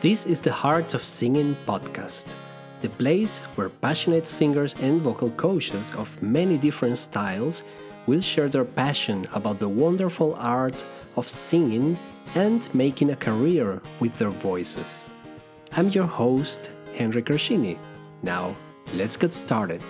This is the Heart of Singing podcast, the place where passionate singers and vocal coaches of many different styles will share their passion about the wonderful art of singing and making a career with their voices. I'm your host, Henry Crescini. Now, let's get started.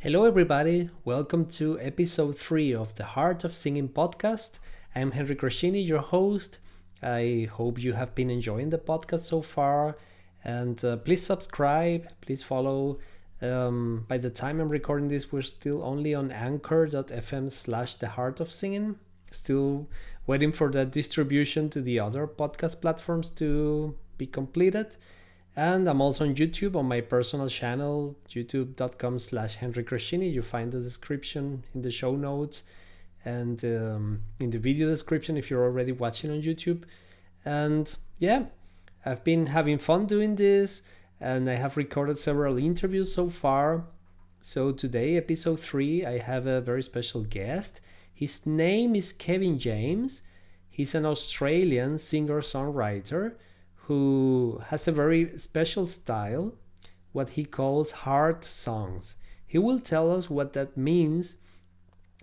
Hello, everybody. Welcome to episode 3 of the Heart of Singing podcast. I'm Henry Crescini, your host. I hope you have been enjoying the podcast so far. And uh, please subscribe, please follow. Um, by the time I'm recording this, we're still only on anchor.fm slash the heart of singing. Still waiting for that distribution to the other podcast platforms to be completed and i'm also on youtube on my personal channel youtube.com slash henry crescini you find the description in the show notes and um, in the video description if you're already watching on youtube. And yeah i've been having fun doing this and i have recorded several interviews so far. So today episode 3 i have a very special guest. His name is kevin james. He's an australian singer songwriter who has a very special style, what he calls heart songs. He will tell us what that means,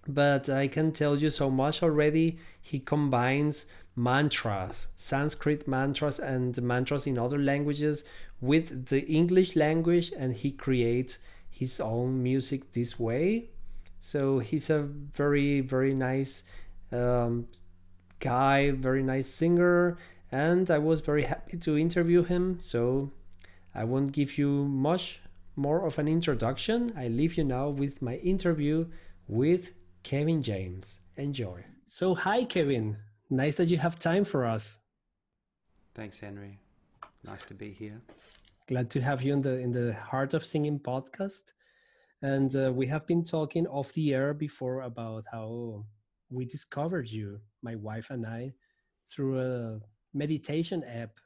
but I can tell you so much already. He combines mantras, Sanskrit mantras, and mantras in other languages with the English language, and he creates his own music this way. So he's a very, very nice um, guy, very nice singer and I was very happy to interview him. So I won't give you much more of an introduction. I leave you now with my interview with Kevin James. Enjoy. So, hi, Kevin. Nice that you have time for us. Thanks, Henry. Nice to be here. Glad to have you in the in the Heart of Singing podcast. And uh, we have been talking off the air before about how we discovered you, my wife and I, through a meditation app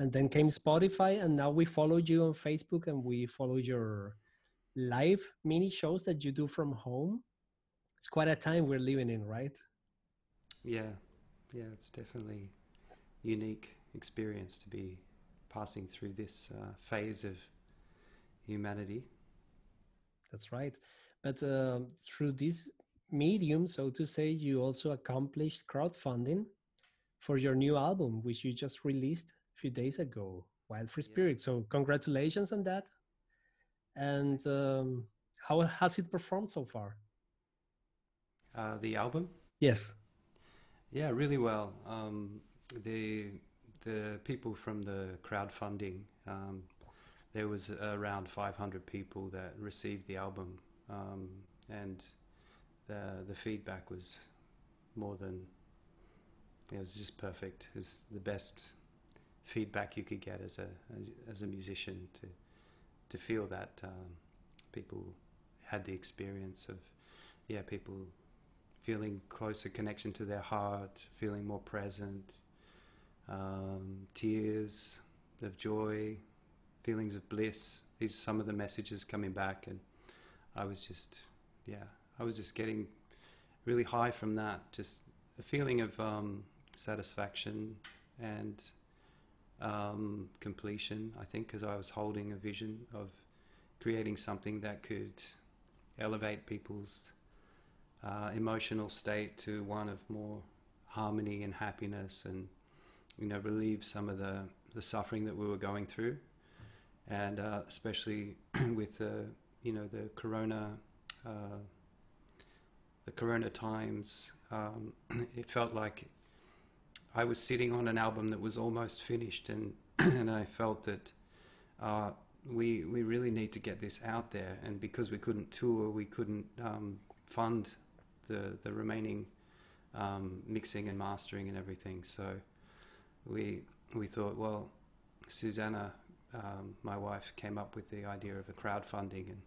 and then came spotify and now we follow you on facebook and we follow your live mini shows that you do from home it's quite a time we're living in right yeah yeah it's definitely unique experience to be passing through this uh, phase of humanity that's right but uh, through this medium so to say you also accomplished crowdfunding for your new album, which you just released a few days ago, Wild Free Spirit. Yeah. So congratulations on that. And um, how has it performed so far? Uh, the album? Yes. Yeah, really well. Um, the the people from the crowdfunding, um, there was around 500 people that received the album, um, and the the feedback was more than it was just perfect. It was the best feedback you could get as a as, as a musician to to feel that um, people had the experience of yeah people feeling closer connection to their heart, feeling more present, um, tears of joy, feelings of bliss. These are some of the messages coming back, and I was just yeah I was just getting really high from that. Just a feeling of um, satisfaction and um, completion, I think, because I was holding a vision of creating something that could elevate people's uh, emotional state to one of more harmony and happiness and, you know, relieve some of the, the suffering that we were going through. And uh, especially with the, you know, the corona, uh, the corona times, um, it felt like I was sitting on an album that was almost finished, and and I felt that uh, we we really need to get this out there. And because we couldn't tour, we couldn't um, fund the the remaining um, mixing and mastering and everything. So we we thought, well, Susanna, um, my wife, came up with the idea of a crowdfunding, and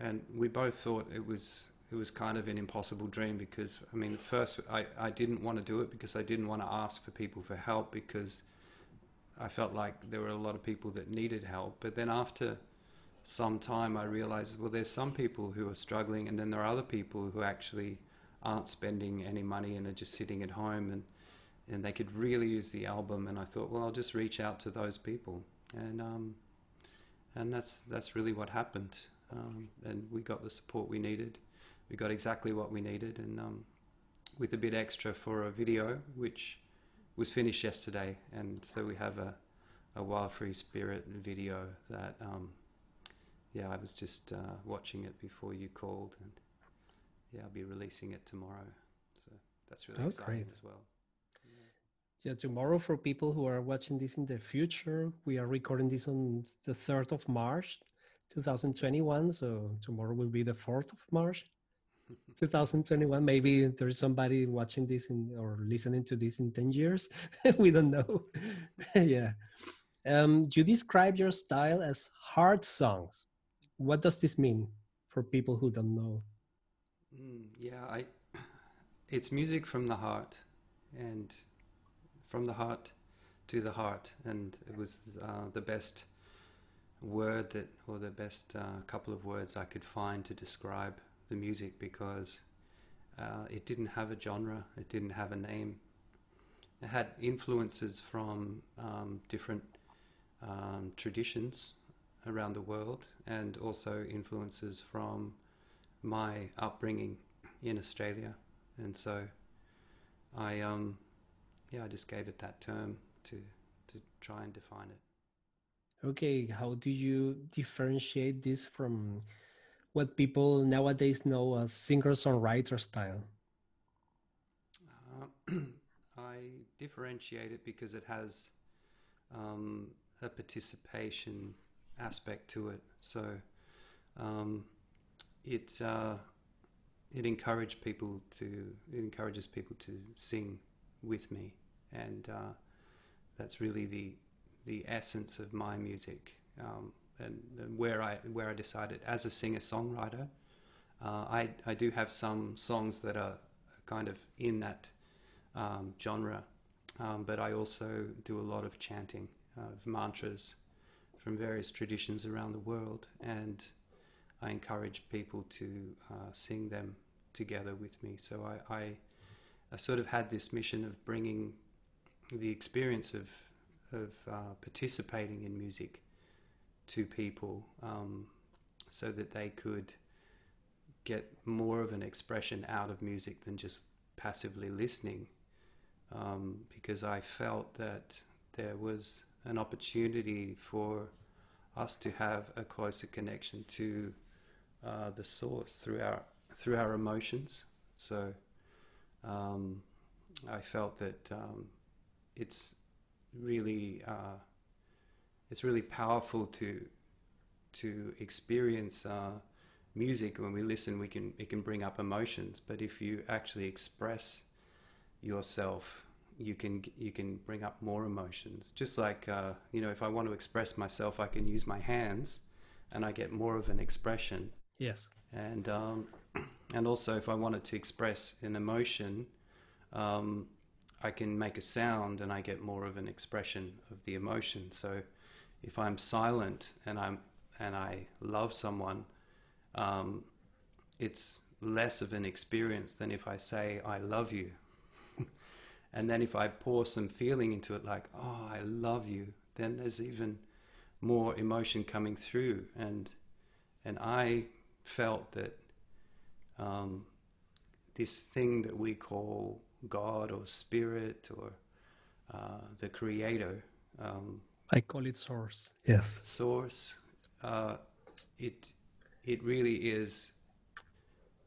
and we both thought it was it was kind of an impossible dream because I mean, first I, I didn't want to do it because I didn't want to ask for people for help because I felt like there were a lot of people that needed help. But then after some time, I realized well, there's some people who are struggling, and then there are other people who actually aren't spending any money and are just sitting at home and and they could really use the album. And I thought, well, I'll just reach out to those people, and um, and that's that's really what happened. Um, and we got the support we needed. We got exactly what we needed, and um, with a bit extra for a video, which was finished yesterday. And so we have a a Wild Free Spirit video that um, yeah, I was just uh, watching it before you called, and yeah, I'll be releasing it tomorrow. So that's really Oh, exciting great. as well. Yeah, tomorrow for people who are watching this in the future, we are recording this on the 3rd of March, 2021. So tomorrow will be the 4th of March, 2021. Maybe there's somebody watching this in, or listening to this in 10 years. we don't know. yeah. Um, you describe your style as heart songs. What does this mean for people who don't know? Mm, yeah, I. It's music from the heart, and from the heart to the heart, and it was uh, the best word that, or the best uh, couple of words I could find to describe the music because uh, it didn't have a genre, it didn't have a name. It had influences from um, different um, traditions around the world, and also influences from my upbringing in Australia, and so I um yeah I just gave it that term to to try and define it. Okay, how do you differentiate this from what people nowadays know as singer-songwriter style? Uh, I differentiate it because it has um, a participation aspect to it. So um, it uh, it encouraged people to it encourages people to sing with me, and uh, that's really the the essence of my music. Um, and, and where I where I decided as a singer songwriter, uh, I I do have some songs that are kind of in that um, genre, um, but I also do a lot of chanting of mantras from various traditions around the world, and I encourage people to uh, sing them together with me. So I, I, I sort of had this mission of bringing the experience of of uh, participating in music to people, um, so that they could get more of an expression out of music than just passively listening. Um, because I felt that there was an opportunity for us to have a closer connection to uh, the source through our through our emotions. So um, I felt that um, it's really uh, it's really powerful to to experience uh, music when we listen. We can it can bring up emotions, but if you actually express yourself you can you can bring up more emotions. Just like uh, you know, if I want to express myself, I can use my hands, and I get more of an expression. Yes. And um, and also, if I wanted to express an emotion, um, I can make a sound, and I get more of an expression of the emotion. So, if I'm silent and I'm and I love someone, um, it's less of an experience than if I say I love you. And then if I pour some feeling into it, like, oh, I love you, then there's even more emotion coming through. And and I felt that um, this thing that we call God or Spirit or uh, the Creator, um, I call it source. Yes. Source, uh, it it really is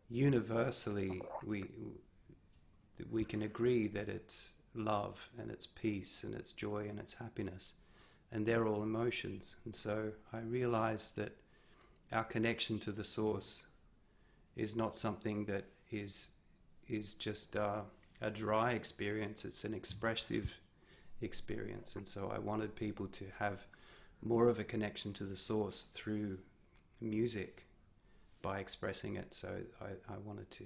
universally we that we can agree that it's love and it's peace and it's joy and it's happiness. And they're all emotions. And so I realized that our connection to the source is not something that is is just uh, a dry experience. It's an expressive experience. And so I wanted people to have more of a connection to the source through music by expressing it. So I, I wanted to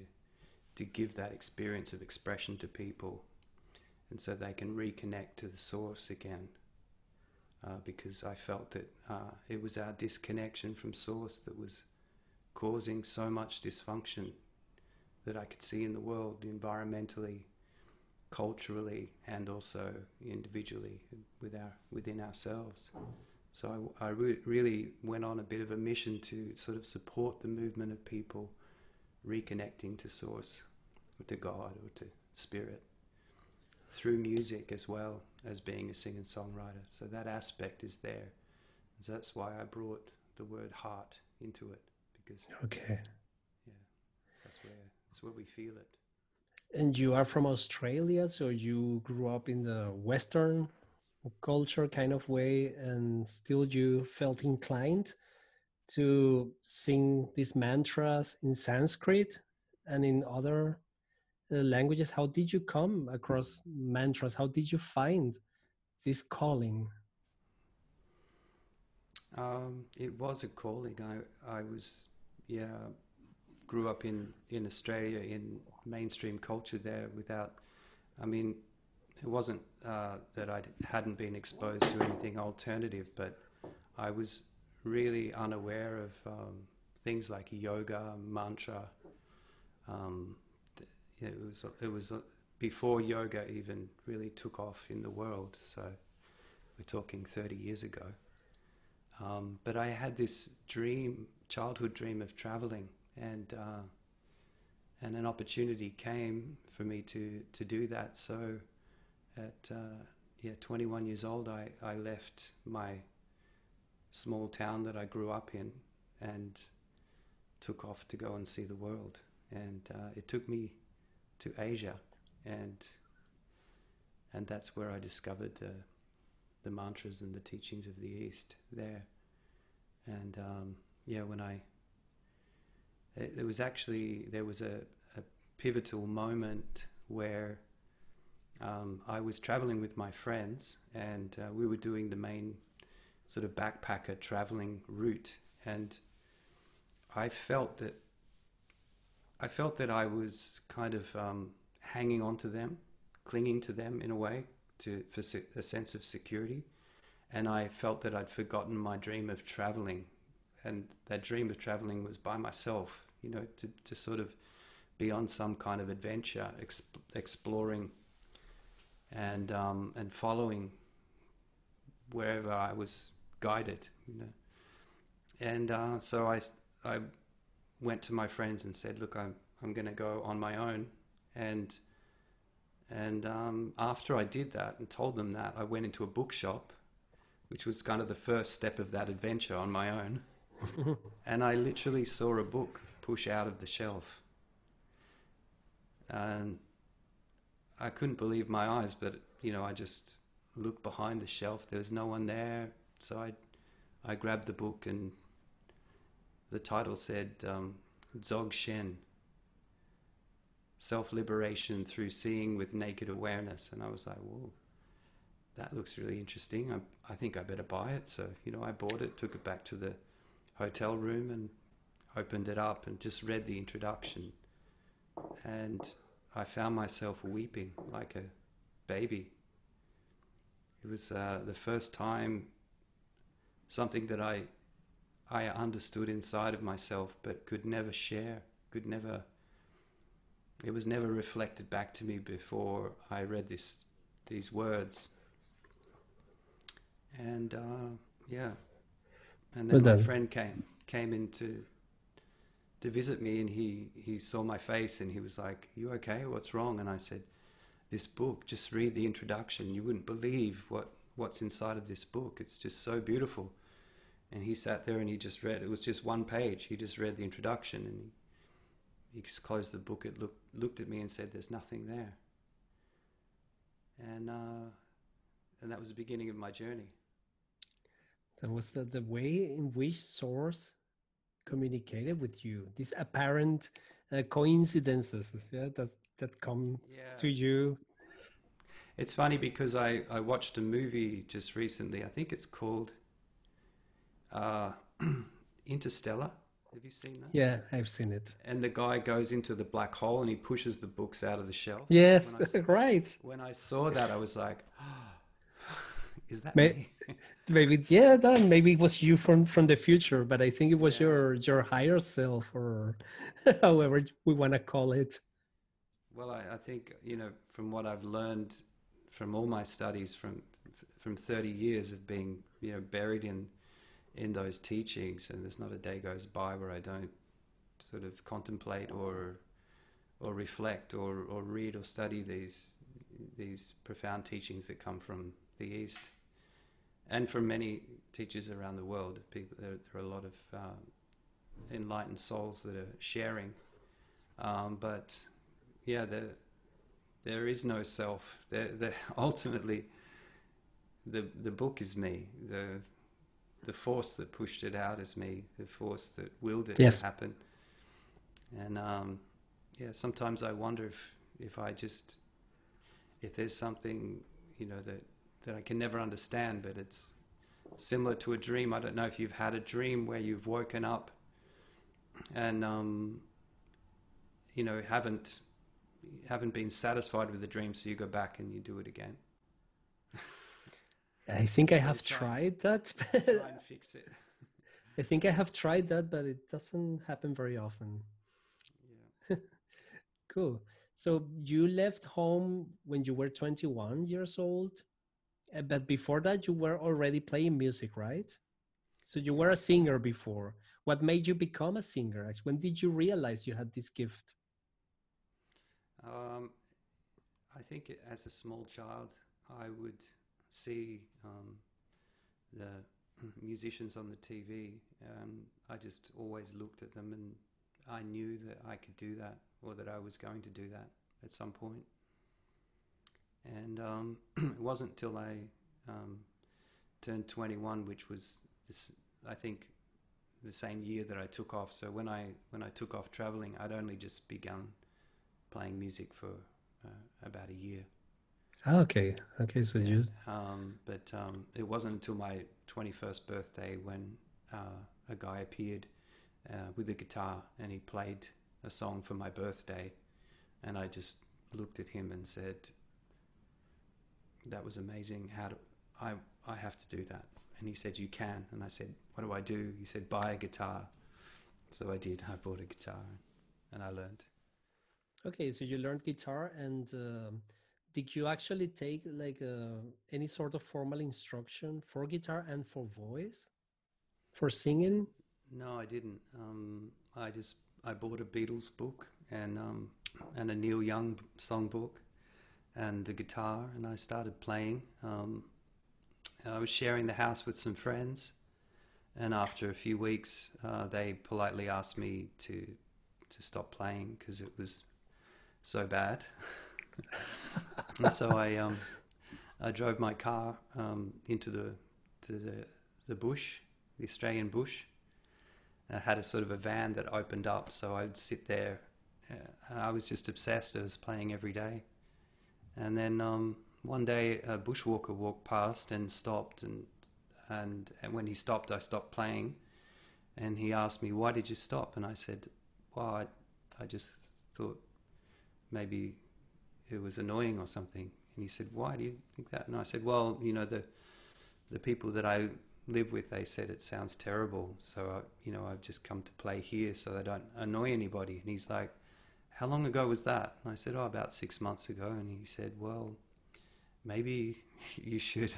to give that experience of expression to people and so they can reconnect to the source again uh, because I felt that uh, it was our disconnection from source that was causing so much dysfunction that I could see in the world environmentally, culturally, and also individually with our, within ourselves. So I, I re- really went on a bit of a mission to sort of support the movement of people reconnecting to Source, or to God, or to Spirit through music as well as being a singer songwriter. So that aspect is there. So that's why I brought the word heart into it because okay, yeah, that's where that's where we feel it. And you are from Australia, so you grew up in the Western culture kind of way, and still you felt inclined to sing these mantras in Sanskrit and in other languages. How did you come across mantras? How did you find this calling? Um, it was a calling. I I was yeah grew up in in Australia in mainstream culture there without. I mean, it wasn't uh, that I hadn't been exposed to anything alternative, but I was really unaware of um, things like yoga, mantra. Um, it was it was before yoga even really took off in the world. So we're talking 30 years ago. Um, but I had this dream, childhood dream of traveling, and uh, and an opportunity came for me to to do that. So at uh, yeah 21 years old, I I left my small town that I grew up in and took off to go and see the world. And uh, it took me to Asia, and and that's where I discovered uh, the mantras and the teachings of the East there. And um, yeah, when I it, it, was actually there was a, a pivotal moment where um, I was traveling with my friends, and uh, we were doing the main sort of backpacker traveling route, and I felt that I felt that I was kind of um, hanging on to them, clinging to them in a way to for a sense of security, and I felt that I'd forgotten my dream of traveling, and that dream of traveling was by myself, you know, to to sort of be on some kind of adventure, exp- exploring and um, and following wherever I was guided, you know. And uh, so I, I went to my friends and said, "Look, I'm I'm going to go on my own." And and um, after I did that and told them that, I went into a bookshop, which was kind of the first step of that adventure on my own. and I literally saw a book push out of the shelf. And I couldn't believe my eyes, but you know, I just looked behind the shelf. There was no one there. So I, I grabbed the book and the title said um, Dzogchen, Self Liberation Through Seeing with Naked Awareness. And I was like, whoa, that looks really interesting. I, I think I better buy it. So, you know, I bought it, took it back to the hotel room and opened it up and just read the introduction. And I found myself weeping like a baby. It was uh, the first time something that I I understood inside of myself but could never share, could never it was never reflected back to me before I read this these words. And uh, yeah. And then, then my friend came came in to to visit me and he, he saw my face and he was like, You okay? What's wrong? And I said, This book, just read the introduction. You wouldn't believe what, what's inside of this book. It's just so beautiful. And he sat there and he just read. It was just one page. He just read the introduction and he, he just closed the book. It looked looked at me and said, "There's nothing there." And uh, and that was the beginning of my journey. That was the, the way in which Source communicated with you. These apparent uh, coincidences yeah, that that come yeah. to you. It's funny because I, I watched a movie just recently. I think it's called uh, Interstellar. Have you seen that? Yeah, I've seen it. And the guy goes into the black hole and he pushes the books out of the shelf. Yes, when I, right. When I saw that, I was like, is that May- me? maybe yeah that maybe it was you from from the future but i think it was Yeah. your your higher self or however we want to call it Well, I, I think you know from what I've learned from all my studies from from 30 years of being you know buried in in those teachings, and there's not a day goes by where I don't sort of contemplate or or reflect or, or read or study these these profound teachings that come from the East and from many teachers around the world. People, there, there are a lot of uh, enlightened souls that are sharing, um, but yeah, there there is no self. Ultimately, the the book is me. The the force that pushed it out is me. The force that willed it Yes. to happen. And um, yeah, sometimes I wonder if if I just if there's something you know that that I can never understand, but it's similar to a dream. I don't know if you've had a dream where you've woken up and um, you know haven't haven't been satisfied with the dream, so you go back and you do it again. I think i have tried that Try and fix it. i think i have tried that but it doesn't happen very often. Yeah. cool. So you left home when you were 21 years old uh, but before that you were already playing music right? So you were a singer before. What made you become a singer? Actually when did you realize you had this gift? Um, I think as a small child, I would see um, the musicians on the TV, and I just always looked at them, and I knew that I could do that, or that I was going to do that at some point. And um, it wasn't till I um, turned 21, which was this, I think, the same year that I took off. So when I when I took off traveling, I'd only just begun playing music for uh, about a year. Ah, okay okay so you Um, but um, it wasn't until my 21st birthday when uh, a guy appeared uh, with a guitar and he played a song for my birthday. And I just looked at him and said, That was amazing. How do I, I have to do that? And he said, You can. And I said, What do I do? He said, Buy a guitar. So I did. I bought a guitar and I learned. Okay, so you learned guitar, and um, did you actually take like uh, any sort of formal instruction for guitar and for voice, for singing? No, I didn't. Um, I just I bought a Beatles book and um, and a Neil Young songbook and the guitar, and I started playing. Um, I was sharing the house with some friends, and after a few weeks, uh, they politely asked me to to stop playing because it was so bad. and so I um, I drove my car um, into the to the the bush, the Australian bush. I had a sort of a van that opened up, so I'd sit there, uh, and I was just obsessed. I was playing every day, and then um, one day a bushwalker walked past and stopped, and and and when he stopped, I stopped playing, and he asked me, "Why did you stop?" And I said, "Well, I, I just thought maybe it was annoying or something." And he said, "Why do you think that?" And I said, "Well, you know the the people that I live with, they said it sounds terrible. So, I, you know, I've just come to play here so I don't annoy anybody. And he's like, How long ago was that? And I said, Oh, about six months ago. And he said, Well, maybe you should.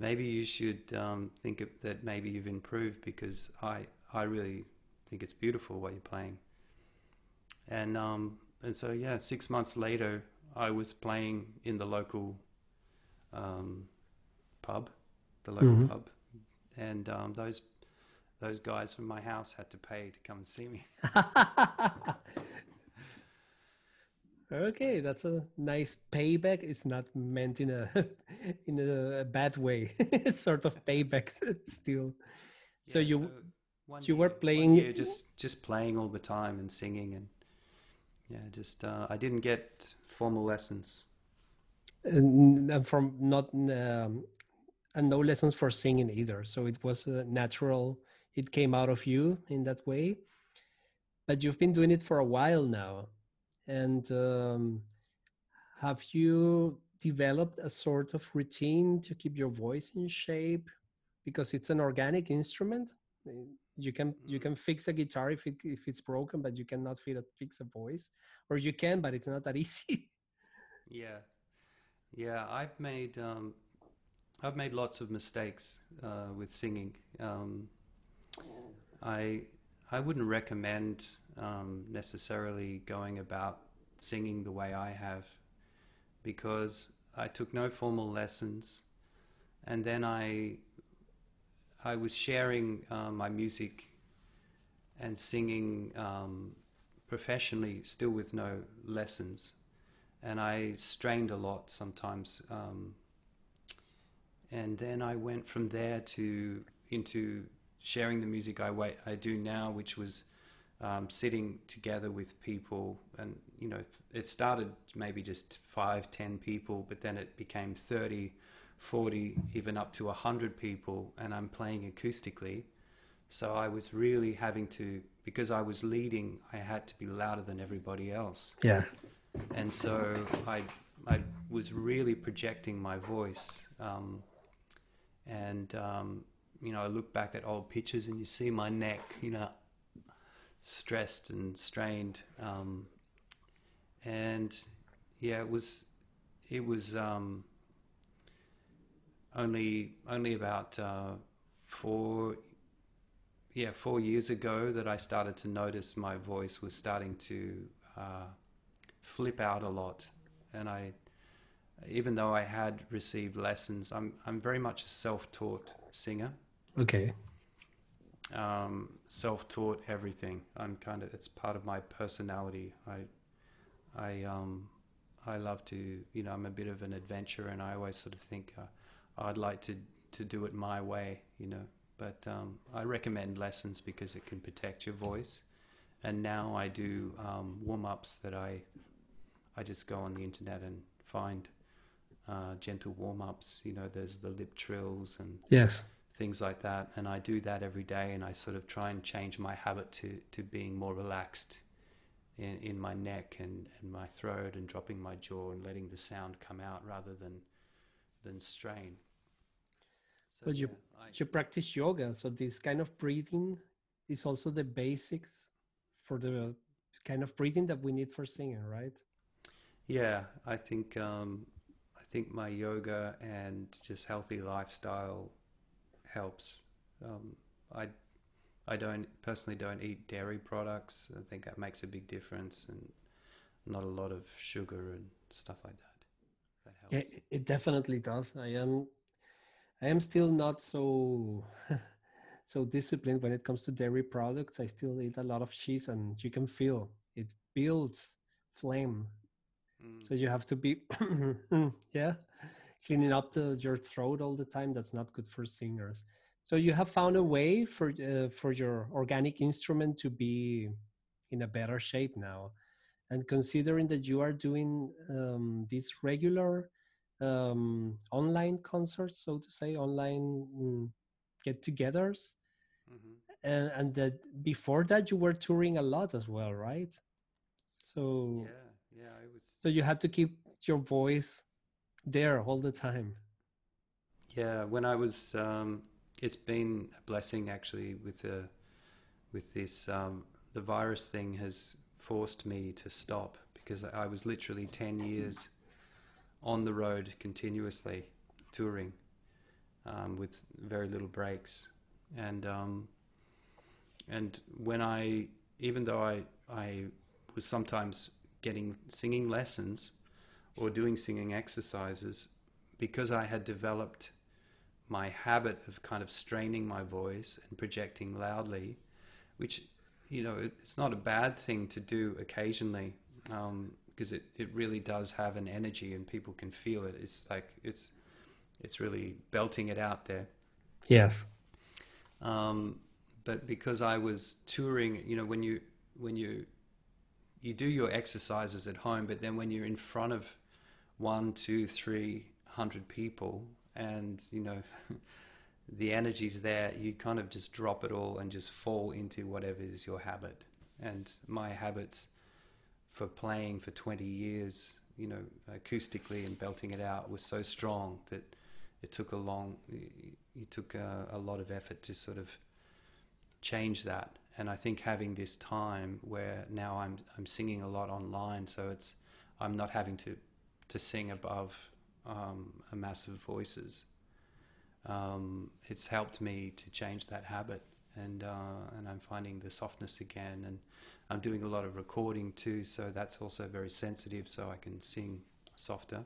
Maybe you should um, think of that. Maybe you've improved because I, I really think it's beautiful what you're playing. And um, and so yeah, six months later, I was playing in the local um, pub, the local Mhm. pub, and um, those those guys from my house had to pay to come and see me. okay, that's a nice payback. It's not meant in a in a bad way. it's sort of payback still. So Yeah, you one you were year- one playing- year just just playing all the time and singing and yeah, just uh, I didn't get formal lessons. and and from not um, and no lessons for singing either. So it was uh, natural. It came out of you in that way. But you've been doing it for a while now, and um, have you? developed a sort of routine to keep your voice in shape because it's an organic instrument you can you Mm. can fix a guitar if it if it's broken but you cannot fix a voice or you can but it's not that easy Yeah, yeah. I've made um, I've made lots of mistakes uh, with singing. Um, I I wouldn't recommend um, necessarily going about singing the way I have because I took no formal lessons, and then I I was sharing uh, my music and singing um, professionally, still with no lessons and I strained a lot sometimes. Um, and then I went from there to into sharing the music I wa- I do now, which was um, sitting together with people, and you know, it started maybe just five, ten people, but then it became 30, 40, even up to 100 people, and I'm playing acoustically. So I was really having to, because I was leading, I had to be louder than everybody else yeah and so I I was really projecting my voice, um, and um, you know I look back at old pictures and you see my neck, you know, stressed and strained, um, and yeah, it was it was um, only only about uh, four yeah four years ago that I started to notice my voice was starting to uh, flip out a lot. And i even though i had received lessons i'm i'm very much a self-taught singer. Okay. Um, self-taught everything. I'm kind of it's part of my personality. I i um i love to you know i'm a bit of an adventurer and i always sort of think uh, i'd like to to do it my way you know but um, i recommend lessons because it can protect your voice and now i do um, warm-ups that i I just go on the internet and find uh, gentle warm ups. You know, there's the lip trills and yes things like that. And I do that every day and I sort of try and change my habit to, to being more relaxed in, in my neck and, and my throat and dropping my jaw and letting the sound come out rather than than strain. So, But you- yeah, I- you practice yoga so this kind of breathing is also the basics for the kind of breathing that we need for singing right Yeah, I think um, I think my yoga and just healthy lifestyle helps. Um, I I don't personally don't eat dairy products. I think that makes a big difference, and not a lot of sugar and stuff like that. Helps. It- it definitely does. I am, I am still not so, so disciplined when it comes to dairy products. I still eat a lot of cheese, and you can feel it builds flame. Mm. So you have to be, yeah, cleaning up the your throat all the time. That's not good for singers. So you have found a way for uh, for your organic instrument to be in a better shape now, and considering that you are doing um, these regular um, online concerts, so to say, online mm, get-togethers, Mhm. and, and that before that you were touring a lot as well, right? So Yeah, yeah, it was. so you had to keep your voice there all the time. Yeah, when I was, um, it's been a blessing actually with the, with this. Um, the virus thing has forced me to stop because I was literally ten years on the road continuously, touring, um, with very little breaks, and um, and when I, even though I I was sometimes getting singing lessons or doing singing exercises, because I had developed my habit of kind of straining my voice and projecting loudly, which, you know, it's not a bad thing to do occasionally um, because it, it really does have an energy and people can feel it. It's like, it's, it's really belting it out there. Yes. Um, but because I was touring, you know, when you when you you do your exercises at home, but then when you're in front of one, two, three hundred people, and you know the energy's there, you kind of just drop it all and just fall into whatever is your habit. And my habits for playing for 20 years you know, acoustically and belting it out was so strong that it took a long, it took a, a lot of effort to sort of change that. And I think having this time where now I'm I'm singing a lot online, so it's I'm not having to to sing above um, a mass of voices. Um, it's helped me to change that habit, and uh, and I'm finding the softness again, and I'm doing a lot of recording too, so that's also very sensitive, so I can sing softer.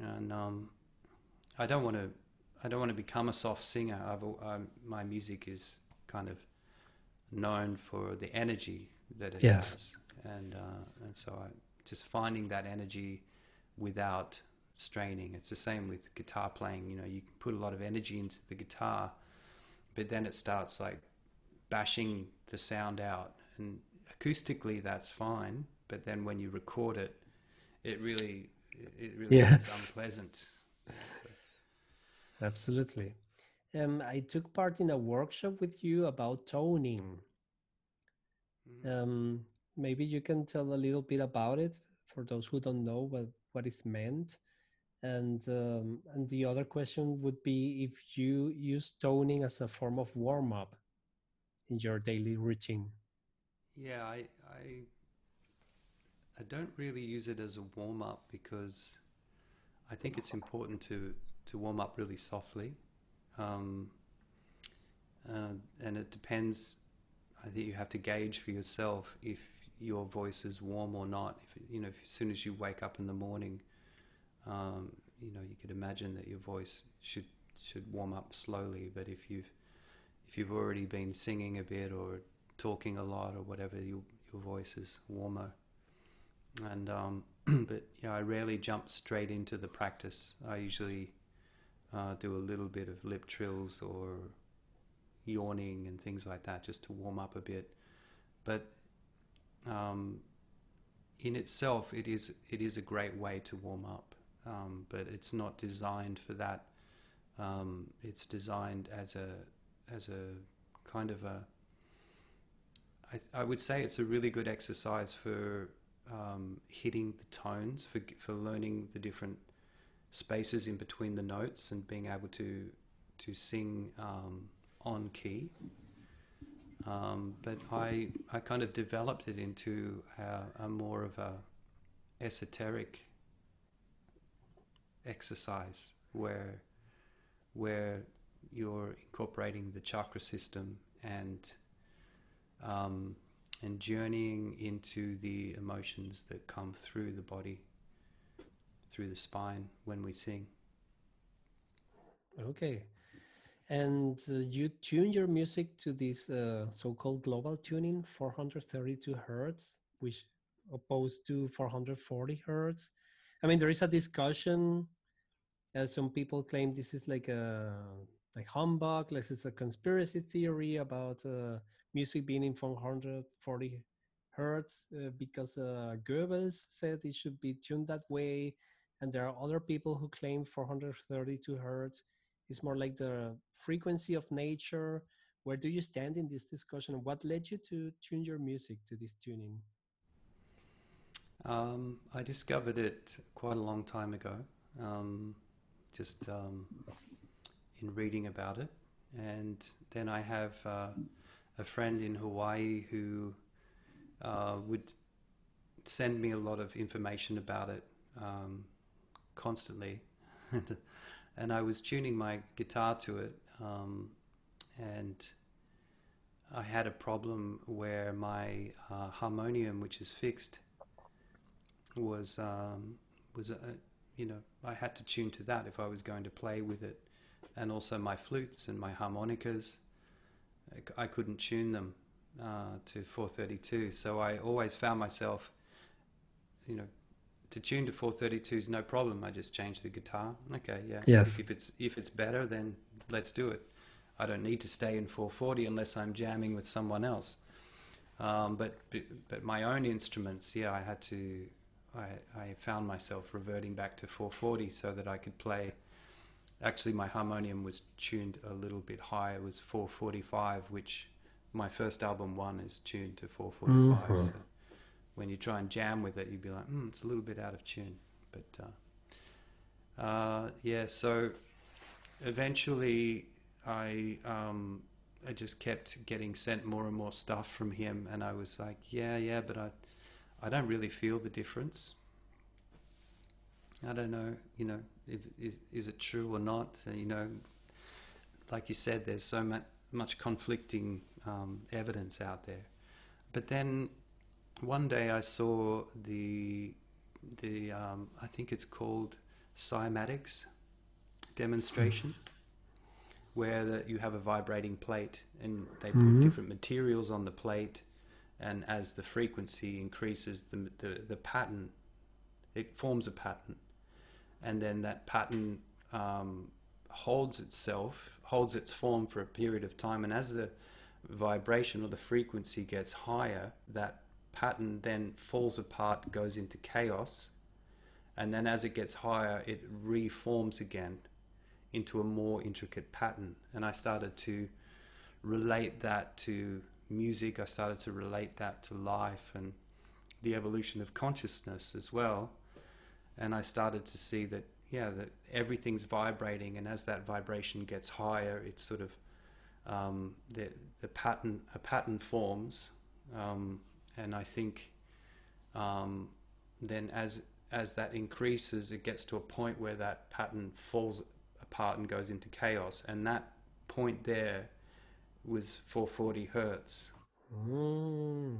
And um, I don't want to I don't want to become a soft singer. I've, I'm, my music is kind of known for the energy that it Yes. has, and uh, and so I just finding that energy without straining. It's the same with guitar playing. You know, you can put a lot of energy into the guitar, but then it starts like bashing the sound out, and acoustically that's fine. But then when you record it, it really it really Yes. is unpleasant. So, Absolutely. Um, I took part in a workshop with you about toning. mm. Um, maybe you can tell a little bit about it for those who don't know what, what is meant. And um, and the other question would be if you use toning as a form of warm up in your daily routine. Yeah, I, I I don't really use it as a warm up because I think it's important to to warm up really softly, um, uh, and it depends. I think you have to gauge for yourself if your voice is warm or not. If you know, if, as soon as you wake up in the morning, um, you know, you could imagine that your voice should should warm up slowly. But if you've if you've already been singing a bit or talking a lot or whatever, your your voice is warmer. And um, but yeah, I rarely jump straight into the practice. I usually uh, do a little bit of lip trills or yawning and things like that just to warm up a bit. But um, in itself, it is it is a great way to warm up. Um, but it's not designed for that. Um, it's designed as a as a kind of a I, I would say it's a really good exercise for um, hitting the tones for for learning the different spaces in between the notes and being able to to sing um, on key. Um, but I I kind of developed it into a, a more of a esoteric exercise where where you're incorporating the chakra system and um, and journeying into the emotions that come through the body, through the spine when we sing. Okay. And uh, you tune your music to this uh, so-called global tuning, 432 hertz, which opposed to 440 hertz. I mean, there is a discussion. Uh, some people claim this is like a like humbug, like it's a conspiracy theory about uh, music being in 440 hertz uh, because Goebbels said it should be tuned that way, and there are other people who claim 432 hertz is more like the frequency of nature. Where do you stand in this discussion? What led you to tune your music to this tuning? Um, I discovered it quite a long time ago, um, just um, in reading about it. And then I have uh, a friend in Hawaii who uh, would send me a lot of information about it um, constantly. and I was tuning my guitar to it, um, and I had a problem where my uh, harmonium, which is fixed, was um, was a, you know I had to tune to that if I was going to play with it, and also my flutes and my harmonicas, I couldn't tune them uh, to 432. So I always found myself, you know, to tune to 432 is no problem. I just change the guitar. Okay, yeah. Yes. If it's if it's better, then let's do it. I don't need to stay in 440 unless I'm jamming with someone else. Um, but but my own instruments, yeah, I had to. I I found myself reverting back to 440 so that I could play. Actually, my harmonium was tuned a little bit higher. It was 445, which my first album one is tuned to 445. Mhm. So when you try and jam with it, you'd be like, mm, it's a little bit out of tune. But uh, uh, yeah, so eventually I um, I just kept getting sent more and more stuff from him, and I was like, yeah, yeah, but I I don't really feel the difference. I don't know, you know, if, is is it true or not? Uh, you know, like you said, there's so much much conflicting um, evidence out there. But then one day I saw the the um, I think it's called cymatics demonstration, where that you have a vibrating plate and they put Mhm. different materials on the plate, and as the frequency increases, the the, the pattern it forms a pattern, and then that pattern um, holds itself, holds its form for a period of time, and as the vibration or the frequency gets higher, that pattern then falls apart, goes into chaos, and then as it gets higher, it reforms again into a more intricate pattern. And I started to relate that to music, I started to relate that to life and the evolution of consciousness as well. And I started to see that, yeah, that everything's vibrating, and as that vibration gets higher, it's sort of um, the the pattern a pattern forms, um, and I think um, then as as that increases, it gets to a point where that pattern falls apart and goes into chaos, and that point there was 440 hertz, Mm.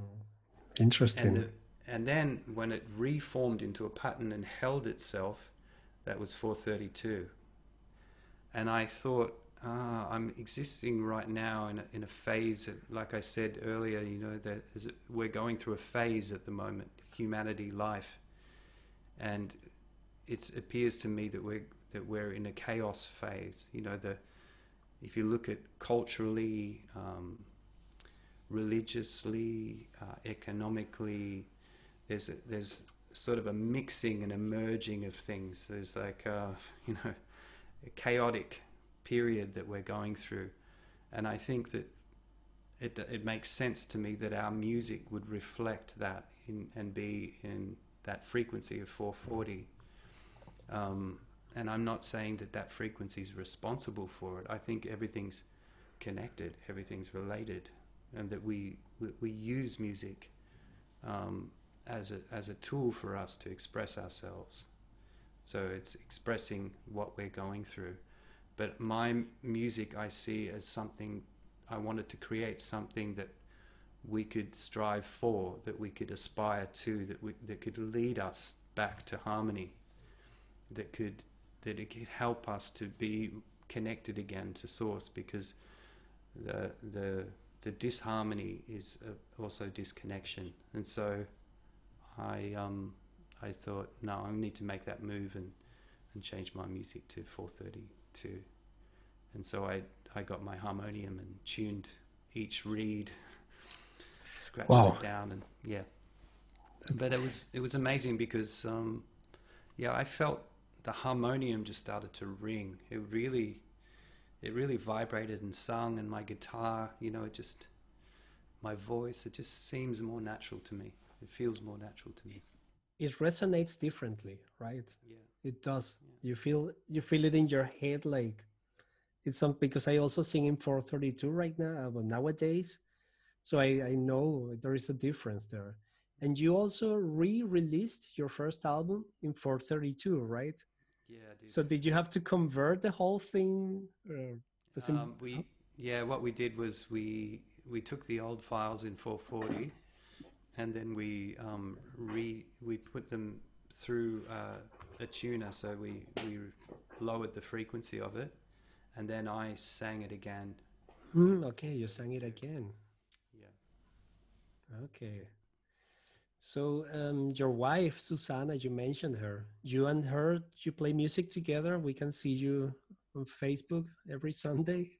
Interesting. and the, and then when it reformed into a pattern and held itself, that was 432, and I thought ah, I'm existing right now in a, in a phase, of, like I said earlier, you know, that is, we're going through a phase at the moment, humanity, life, and it appears to me that we're that we're in a chaos phase. You know, the if you look at culturally, um, religiously, uh, economically, there's a, there's sort of a mixing and a merging of things. There's like uh, you know, a chaotic period that we're going through, and I think that it it makes sense to me that our music would reflect that in and be in that frequency of 440. Um, and I'm not saying that that frequency is responsible for it. I think everything's connected, everything's related, and that we we, we use music um, as a as a tool for us to express ourselves. So it's expressing what we're going through. But my music, I see as something I wanted to create something that we could strive for, that we could aspire to, that we, that could lead us back to harmony, that could that it could help us to be connected again to source, because the the the disharmony is uh, also disconnection, and so I um I thought no, I need to make that move and and change my music to 432, and so I I got my harmonium and tuned each reed, scratched Wow. it down, and yeah. But it was it was amazing because um, yeah, I felt the harmonium just started to ring. It really it really vibrated and sung, and my guitar, you know, it just my voice, it just seems more natural to me. It feels more natural to me. it resonates differently, right? Yeah. It does. You feel you feel it in your head like it's some because I also sing in 432 right now uh, well, nowadays. So I, I know there is a difference there. And you also re-released your first album in 432, right? Yeah, dude. So did you have to convert the whole thing? Was Um, we yeah, what we did was we we took the old files in 440, and then we um, re we put them through uh, a tuner, so we we lowered the frequency of it, and then I sang it again. Hmm, okay, you sang it again. Yeah. Okay. So um, your wife, Susanna, you mentioned her. You and her, you play music together. We can see you on Facebook every Sunday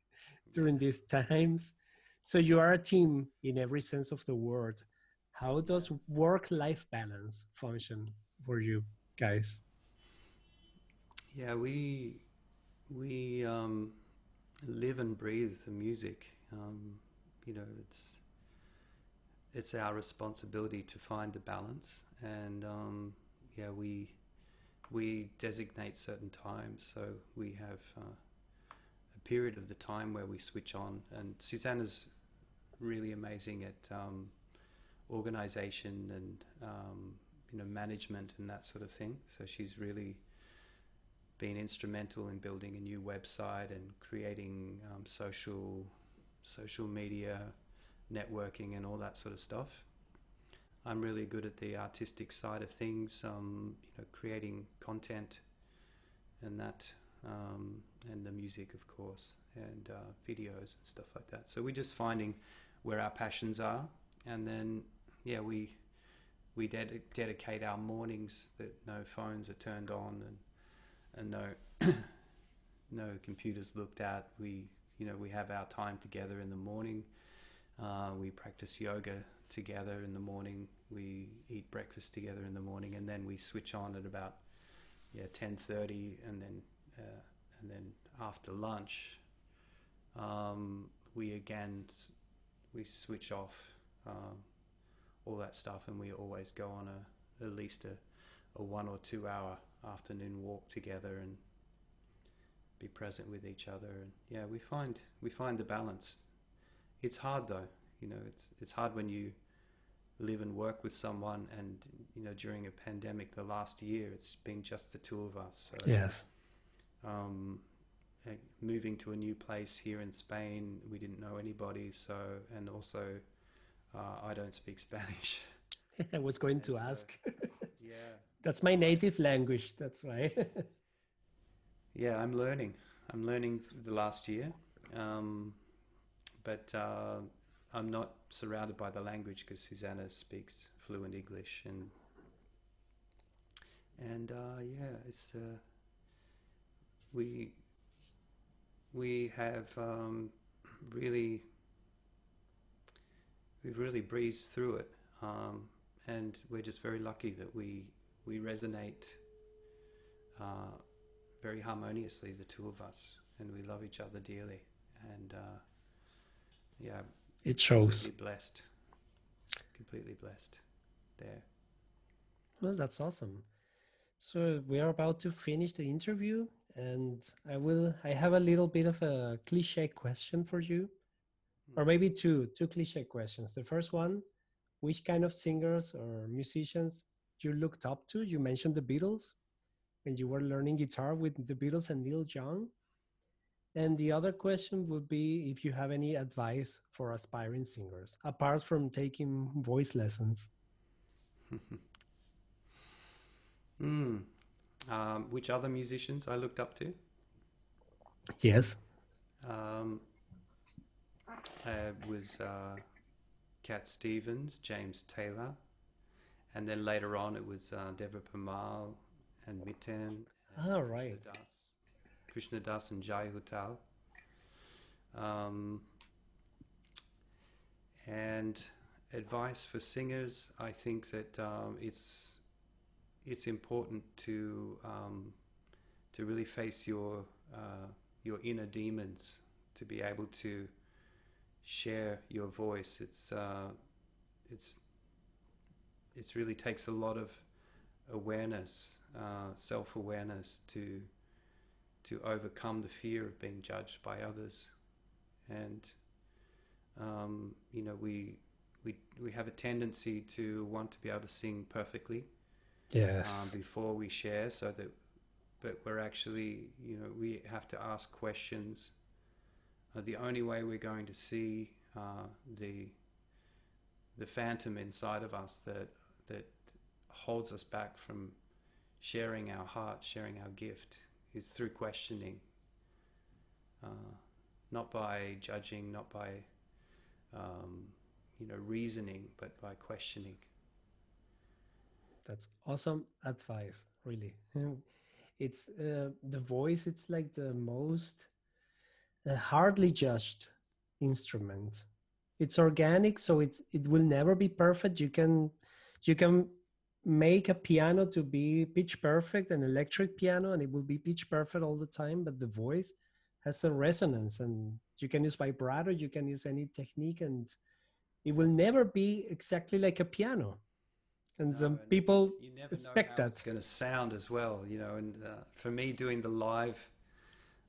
during these times. So you are a team in every sense of the word. How does work-life balance function for you guys? Yeah, we we um, live and breathe the music. Um, you know, it's it's our responsibility to find the balance, and um, yeah, we we designate certain times. So we have uh, a period of the time where we switch on, and Susanna's really amazing at um, organization and um, you know management and that sort of thing. So she's really been instrumental in building a new website and creating um, social social media networking and all that sort of stuff. I'm really good at the artistic side of things, um, you know, creating content and that, um, and the music, of course, and uh, videos and stuff like that. So we're just finding where our passions are, and then yeah, we we ded- dedicate our mornings that no phones are turned on and and no no computers looked at. We you know we have our time together in the morning. Uh, we practice yoga together in the morning. We eat breakfast together in the morning, and then we switch on at about yeah ten thirty, and then uh, and then after lunch, um, we again we switch off um, all that stuff, and we always go on a at least a, a one or two hour afternoon walk together and be present with each other. And yeah, we find we find the balance. It's hard though, you know. It's it's hard when you live and work with someone, and you know during a pandemic, the last year, it's been just the two of us. So, yes. Um, moving to a new place here in Spain, we didn't know anybody. So, and also, uh, I don't speak Spanish. I was going to so, ask. yeah. That's my native language. That's right. yeah, I'm learning. I'm learning the last year. Um, but uh, I'm not surrounded by the language because Susanna speaks fluent English and and uh, yeah, it's uh, we we have um, really we've really breezed through it, um, and we're just very lucky that we we resonate uh, very harmoniously, the two of us, and we love each other dearly, and uh, yeah, it shows. Completely blessed, completely blessed there. Well, that's awesome. So we are about to finish the interview, and I will. I have a little bit of a cliche question for you, hmm. or maybe two two cliche questions. The first one: Which kind of singers or musicians you looked up to? You mentioned the Beatles when you were learning guitar with the Beatles and Neil Young. And the other question would be if you have any advice for aspiring singers, apart from taking voice lessons. mm. um, which other musicians I looked up to? Yes. Um, it was uh, Cat Stevens, James Taylor, and then later on it was uh, Deva Premal and Miten. Oh, right. Das. Krishna Das and Jai Uttal. Um, and advice for singers, I think that um, it's it's important to um, to really face your uh, your inner demons to be able to share your voice. It's uh, it's it really takes a lot of awareness, uh, self awareness to to overcome the fear of being judged by others, and um, you know we we we have a tendency to want to be able to sing perfectly, yes, um, before we share, so that but we're actually you know we have to ask questions. Uh, the only way we're going to see uh, the the phantom inside of us that that holds us back from sharing our heart, sharing our gift, is through questioning. Uh, not by judging, not by um, you know reasoning, but by questioning. That's awesome advice, really. it's uh, the voice. It's like the most uh, hardly judged instrument. It's organic, so it's it will never be perfect. You can you can make a piano to be pitch perfect, an electric piano, and it will be pitch perfect all the time. But the voice has a resonance, and you can use vibrato, you can use any technique, and it will never be exactly like a piano and No, some and people you never expect know how that. it's going to sound as well, you know. And uh, for me, doing the live,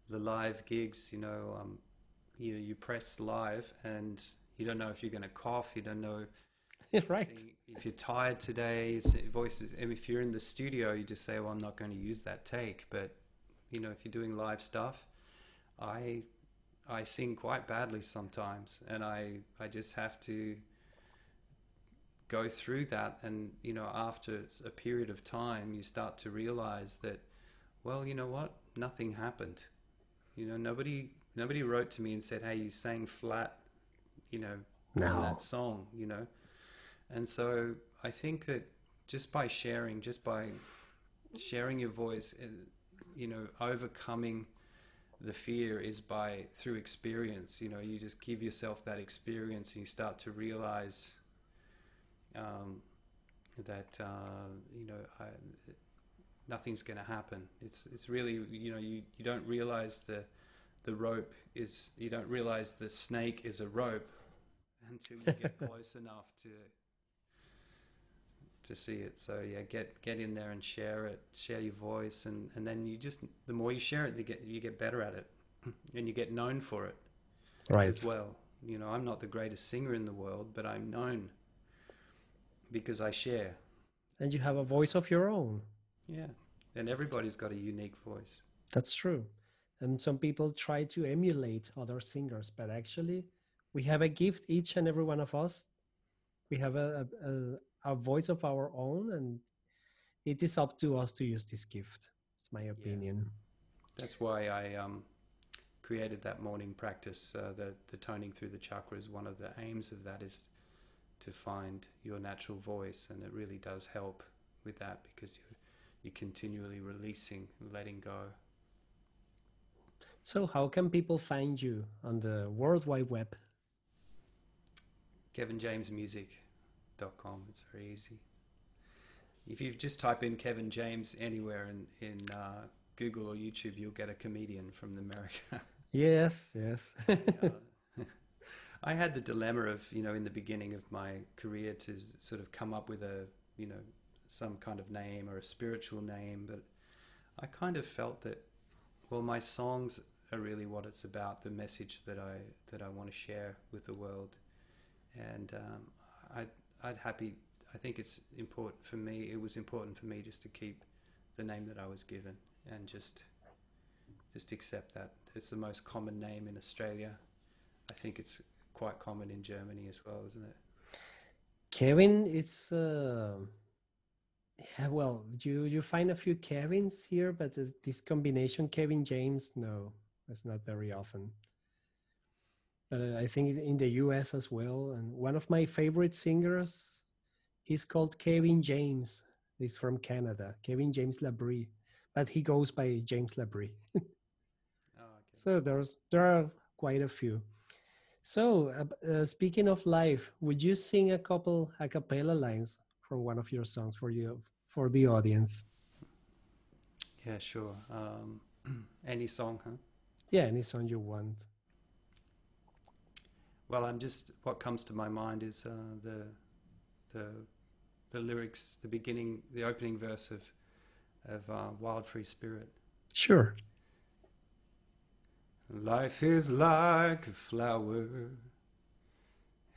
the live gigs, you know, um, you you press live, and you don't know if you're going to cough. You don't know right See, if you're tired today, s- voices. and If you're in the studio, you just say, "Well, I'm not going to use that take." But you know, if you're doing live stuff, I I sing quite badly sometimes, and I I just have to go through that. And you know, after a period of time, you start to realize that, well, you know what, nothing happened. You know, nobody nobody wrote to me and said, "Hey, you sang flat," you know, No. on that song. You know. And so I think that just by sharing, just by sharing your voice, uh, you know, overcoming the fear is by through experience. You know, you just give yourself that experience, and you start to realize um, that uh, you know I, nothing's going to happen. It's it's really you know you, you don't realize the the rope is you don't realize the snake is a rope until you get close enough to to see it. So yeah, get get in there and share it, share your voice, and, and then you just the more you share it, you get you get better at it, and you get known for it right as well. You know, I'm not the greatest singer in the world, but I'm known because I share. and you have a voice of your own Yeah, and everybody's got a unique voice. That's true. And some people try to emulate other singers, but actually, we have a gift, each and every one of us. We have a, a, a, a voice of our own, and it is up to us to use this gift. It's my opinion. That's why I um, created that morning practice. Uh, the the toning through the chakras. One of the aims of that is to find your natural voice, and it really does help with that because you you're continually releasing, letting go. So, how can people find you on the World Wide Web? KevinJamesMusic.com. It's very easy. If you just type in Kevin James anywhere in in uh, Google or YouTube, you'll get a comedian from America. Yes, yes. Uh, I had the dilemma of, you know, in the beginning of my career to sort of come up with a, you know, some kind of name or a spiritual name, but I kind of felt that, well, my songs are really what it's about, the message that I that I want to share with the world, and um, I I'd happy. I think it's important for me. It was important for me just to keep the name that I was given and just just accept that it's the most common name in Australia. I think it's quite common in Germany as well, isn't it? Kevin, it's uh, yeah, well, you you find a few Kevins here, but this- combination Kevin James, no, it's not very often. But uh, I think in the US as well, and one of my favorite singers, he's called Kevin James. He's from Canada, Kevin James LaBrie, but he goes by James LaBrie. Oh, okay. So there's there are quite a few. So uh, uh, speaking of live, would you sing a couple a cappella lines from one of your songs for you for the audience? Yeah, sure. Um, any song, huh? Yeah, any song you want. Well, I'm just what comes to my mind is uh, the the the lyrics, the beginning, the opening verse of of uh, Wild Free Spirit. Sure. Life is like a flower,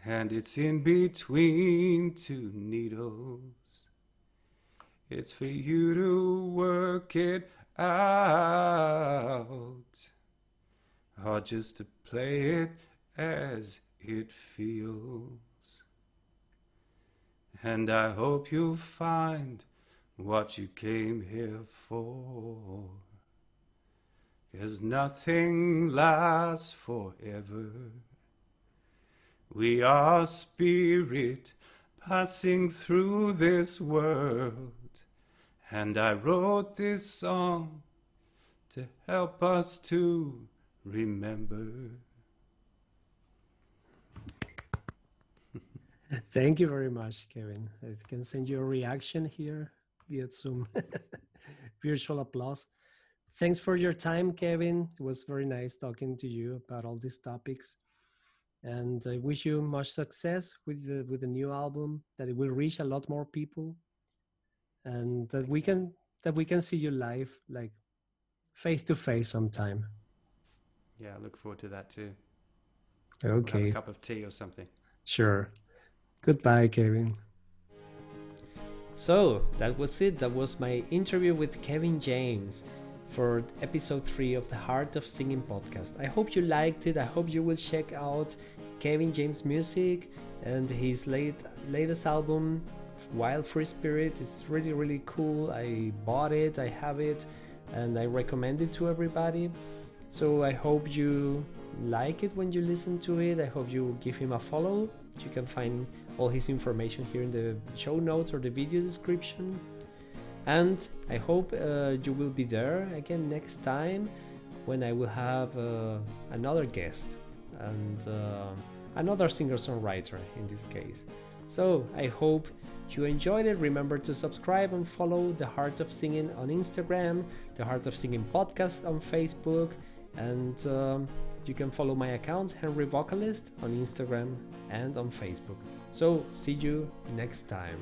and it's in between two needles. It's for you to work it out, or just to play it as it feels. And I hope you'll find what you came here for. Cause nothing lasts forever. We are spirit passing through this world. And I wrote this song to help us to remember. Thank you very much, Kevin. I can send you a reaction here via Zoom. Virtual applause. Thanks for your time, Kevin. It was very nice talking to you about all these topics. and I wish you much success with the with the new album. That it will reach a lot more people, and that we can that we can see you live, like face to face, sometime. Yeah, I look forward to that too. Okay. We'll a cup of tea or something. Sure. Goodbye, Kevin. So that was it. That was my interview with Kevin James for episode 3 of the Heart of Singing podcast. I hope you liked it. I hope you will check out Kevin James music and his late latest album Wild Free Spirit. It's really really cool. I bought it, I have it and I recommend it to everybody. So I hope you like it when you listen to it. I hope you give him a follow. You can find all his information here in the show notes or the video description. And I hope uh, you will be there again next time when I will have uh, another guest and uh, another singer songwriter in this case. So I hope you enjoyed it. Remember to subscribe and follow The Heart of Singing on Instagram, The Heart of Singing podcast on Facebook, and um, you can follow my account, Henry Vocalist, on Instagram and on Facebook. So, see you next time.